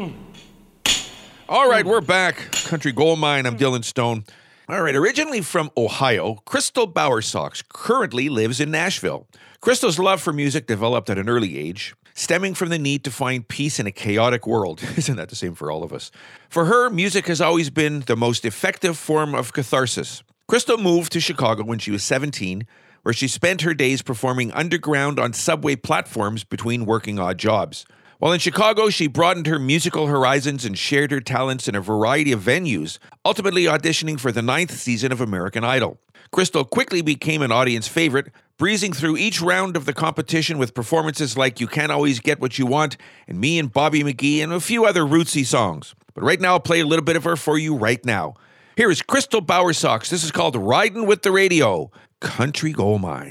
Hmm. All right, we're back. Country Gold Mine. I'm Dylan Stone. All right, originally from Ohio, Crystal Bowersox currently lives in Nashville. Crystal's love for music developed at an early age, stemming from the need to find peace in a chaotic world. Isn't that the same for all of us? For her, music has always been the most effective form of catharsis. Crystal moved to Chicago when she was 17, where she spent her days performing underground on subway platforms between working odd jobs. While in Chicago, she broadened her musical horizons and shared her talents in a variety of venues, ultimately auditioning for the ninth season of American Idol. Crystal quickly became an audience favorite, breezing through each round of the competition with performances like You Can't Always Get What You Want and Me and Bobby McGee and a few other rootsy songs. But right now, I'll play a little bit of her for you right now. Here is Crystal Bowersox. This is called Riding with the Radio, Country Gold Mine.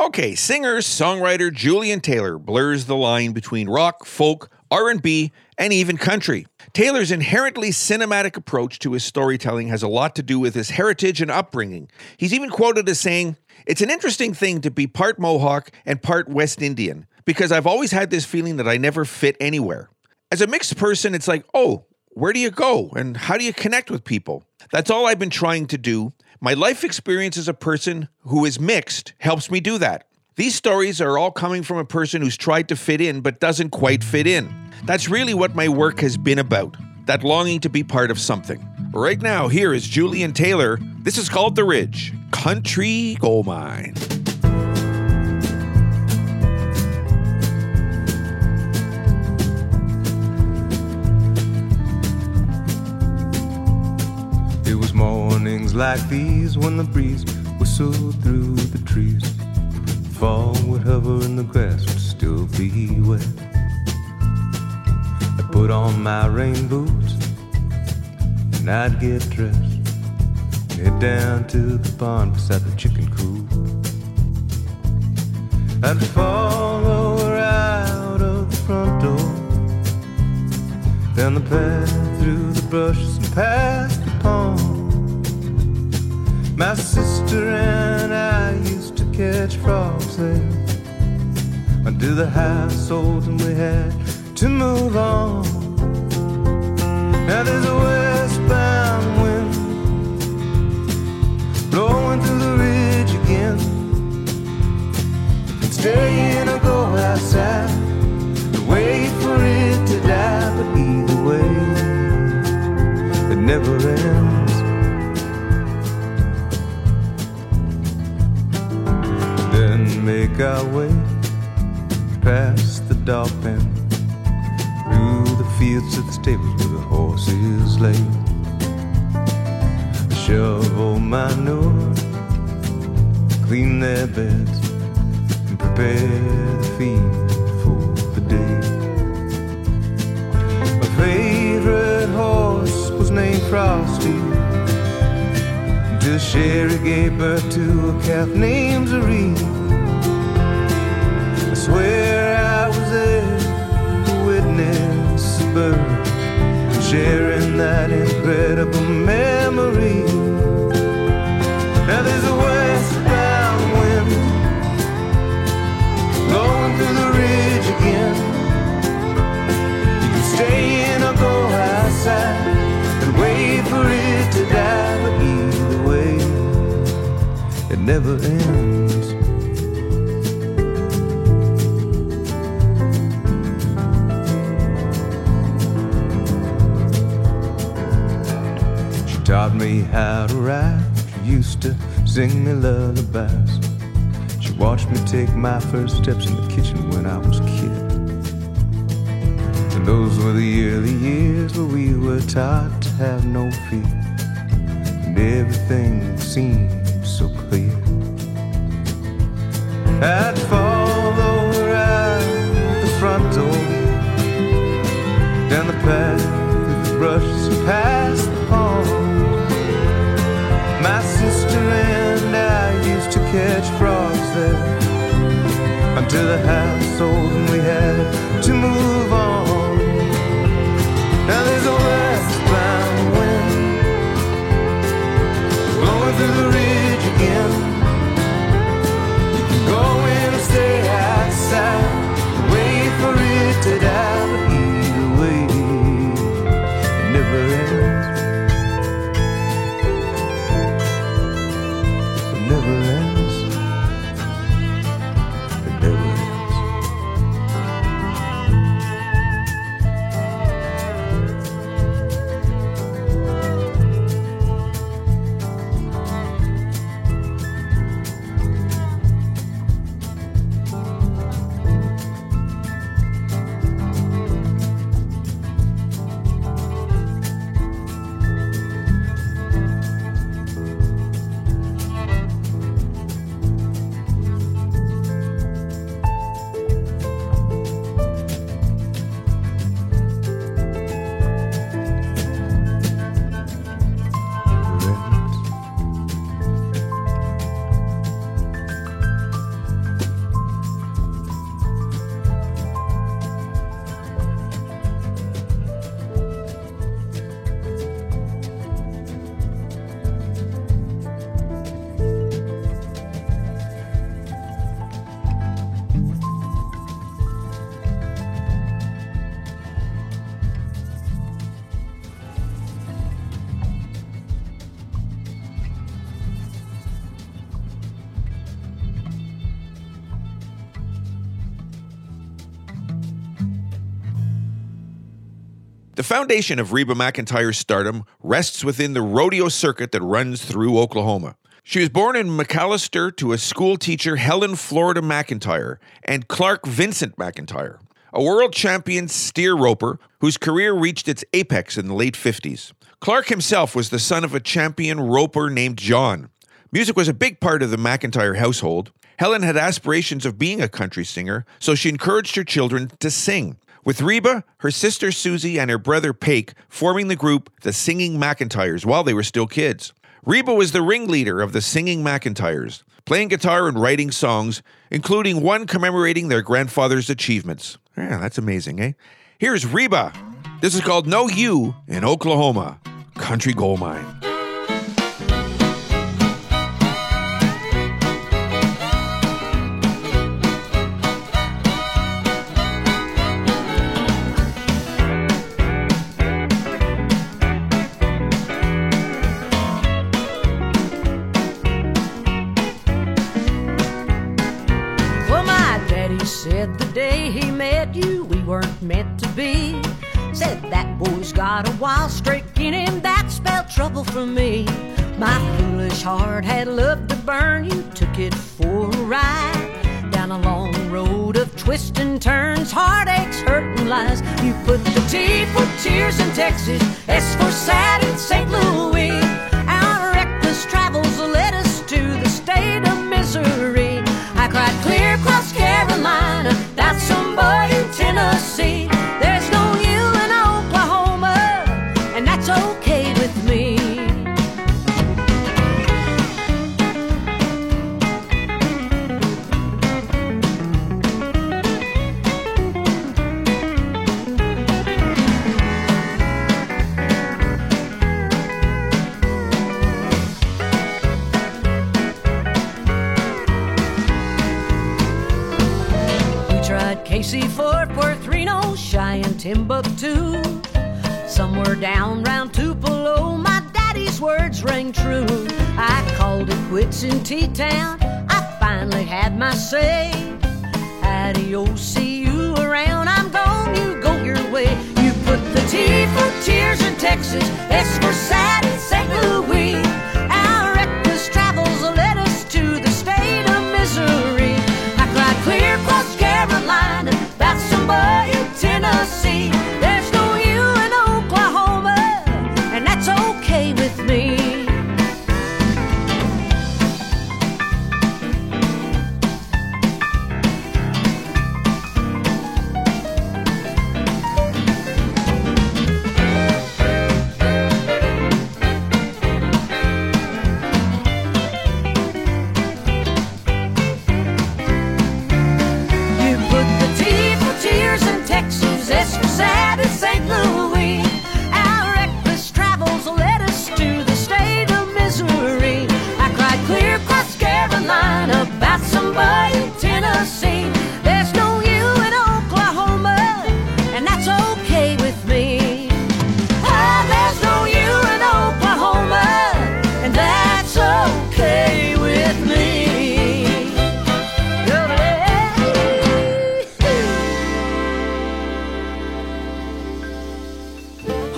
Okay, singer songwriter Julian Taylor blurs the line between rock, folk, R&B, and even country. Taylor's inherently cinematic approach to his storytelling has a lot to do with his heritage and upbringing. He's even quoted as saying, It's an interesting thing to be part Mohawk and part West Indian because I've always had this feeling that I never fit anywhere. As a mixed person, it's like, oh, where do you go and how do you connect with people? That's all I've been trying to do. My life experience as a person who is mixed helps me do that. These stories are all coming from a person who's tried to fit in but doesn't quite fit in. That's really what my work has been about that longing to be part of something. Right now, here is Julian Taylor. This is called The Ridge Country Gold Mine. Like these when the breeze whistled through the trees. Fall would hover and the grass would still be wet. I put on my rain boots and I'd get dressed. and Head down to the pond beside the chicken coop. I'd follow her out of the front door, down the path through the brushes and past. My sister and I used to catch frogs there under the household, and we had to move on. Now there's a westbound wind blowing through the ridge again. Stay in or go outside, and wait for it to die. But either way, it never ends. Make our way past the dog pen through the fields to the stables where the horses lay. Shovel manure, clean their beds, and prepare the feed for the day. My favorite horse was named Frosty. Until Sherry gave birth to a calf named Zareen. Swear I was there to witness a birth. Sharing that incredible taught me how to ride. She used to sing me lullabies. She watched me take my first steps in the kitchen when I was a kid. And those were the early years where we were taught to have no fear. And everything seemed so clear. I'd follow her out the front door, down the path through the brushes and past the pond. Until the household and we had The foundation of Reba McEntire's stardom rests within the rodeo circuit that runs through Oklahoma. She was born in McAlester to a school teacher, Helen Florida McEntire, and Clark Vincent McEntire, a world champion steer roper whose career reached its apex in the late 50s. Clark himself was the son of a champion roper named John. Music was a big part of the McEntire household. Helen had aspirations of being a country singer, so she encouraged her children to sing. With Reba, her sister Susie, and her brother Pake forming the group the Singing McEntires while they were still kids. Reba was the ringleader of the Singing McEntires, playing guitar and writing songs, including one commemorating their grandfather's achievements. Yeah, that's amazing, eh? Here's Reba. This is called No U in Oklahoma, Country Gold Mine. Twists and turns, heartaches, hurt, and lies. You put the T for tears in Texas, S for sad in St. Louis. Our reckless travels led us to the state of misery. I cried clear across Carolina, that's somebody Timbuktu. Somewhere down round Tupelo, my daddy's words rang true. I called it quits in T-Town. I finally had my say. Adios, see you around. I'm gone, you go your way. You put the T for tears in Texas, S for sad in St. Louis.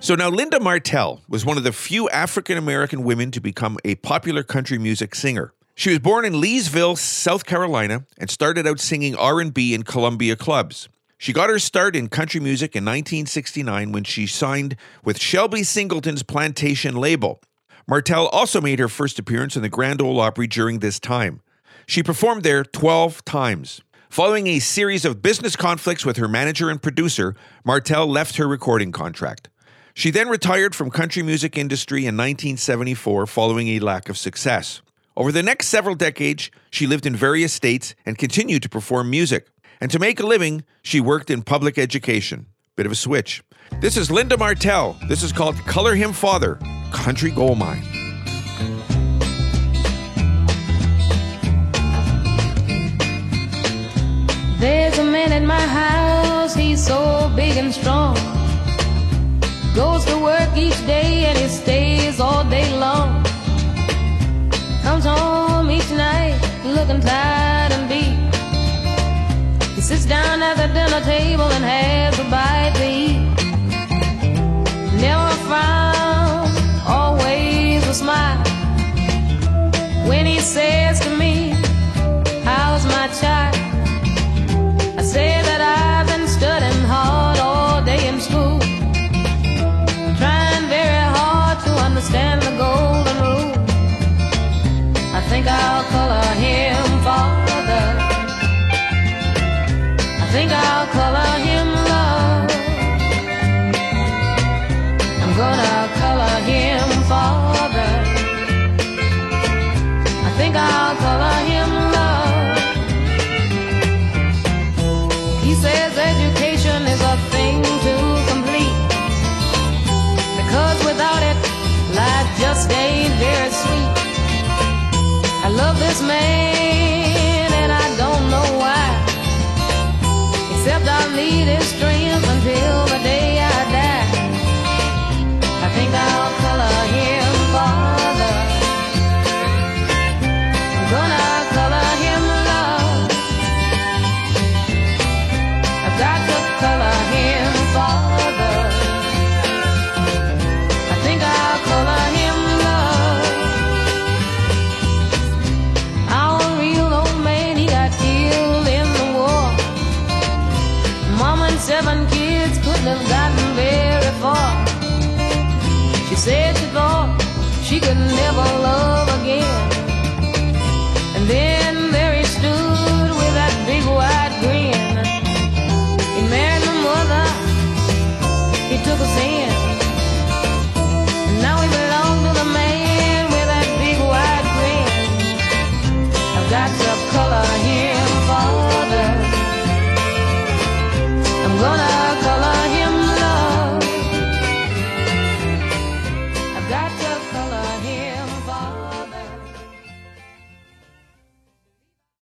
So now Linda Martell was one of the few African American women to become a popular country music singer. She was born in Leesville, South Carolina, and started out singing R&B in Columbia clubs. She got her start in country music in 1969 when she signed with Shelby Singleton's Plantation label. Martell also made her first appearance in the Grand Ole Opry during this time. She performed there 12 times. Following a series of business conflicts with her manager and producer, Martell left her recording contract. She then retired from country music industry in 1974 following a lack of success. Over the next several decades, she lived in various states and continued to perform music. And to make a living, she worked in public education. Bit of a switch. This is Linda Martell. This is called Color Him Father, Country Gold Mine. There's a man in my house, he's so big and strong. Goes to work each day and he stays all day long. Comes home each night looking tired and beat. He sits down at the dinner table and has a bite to eat. Never frown, always a smile. When he says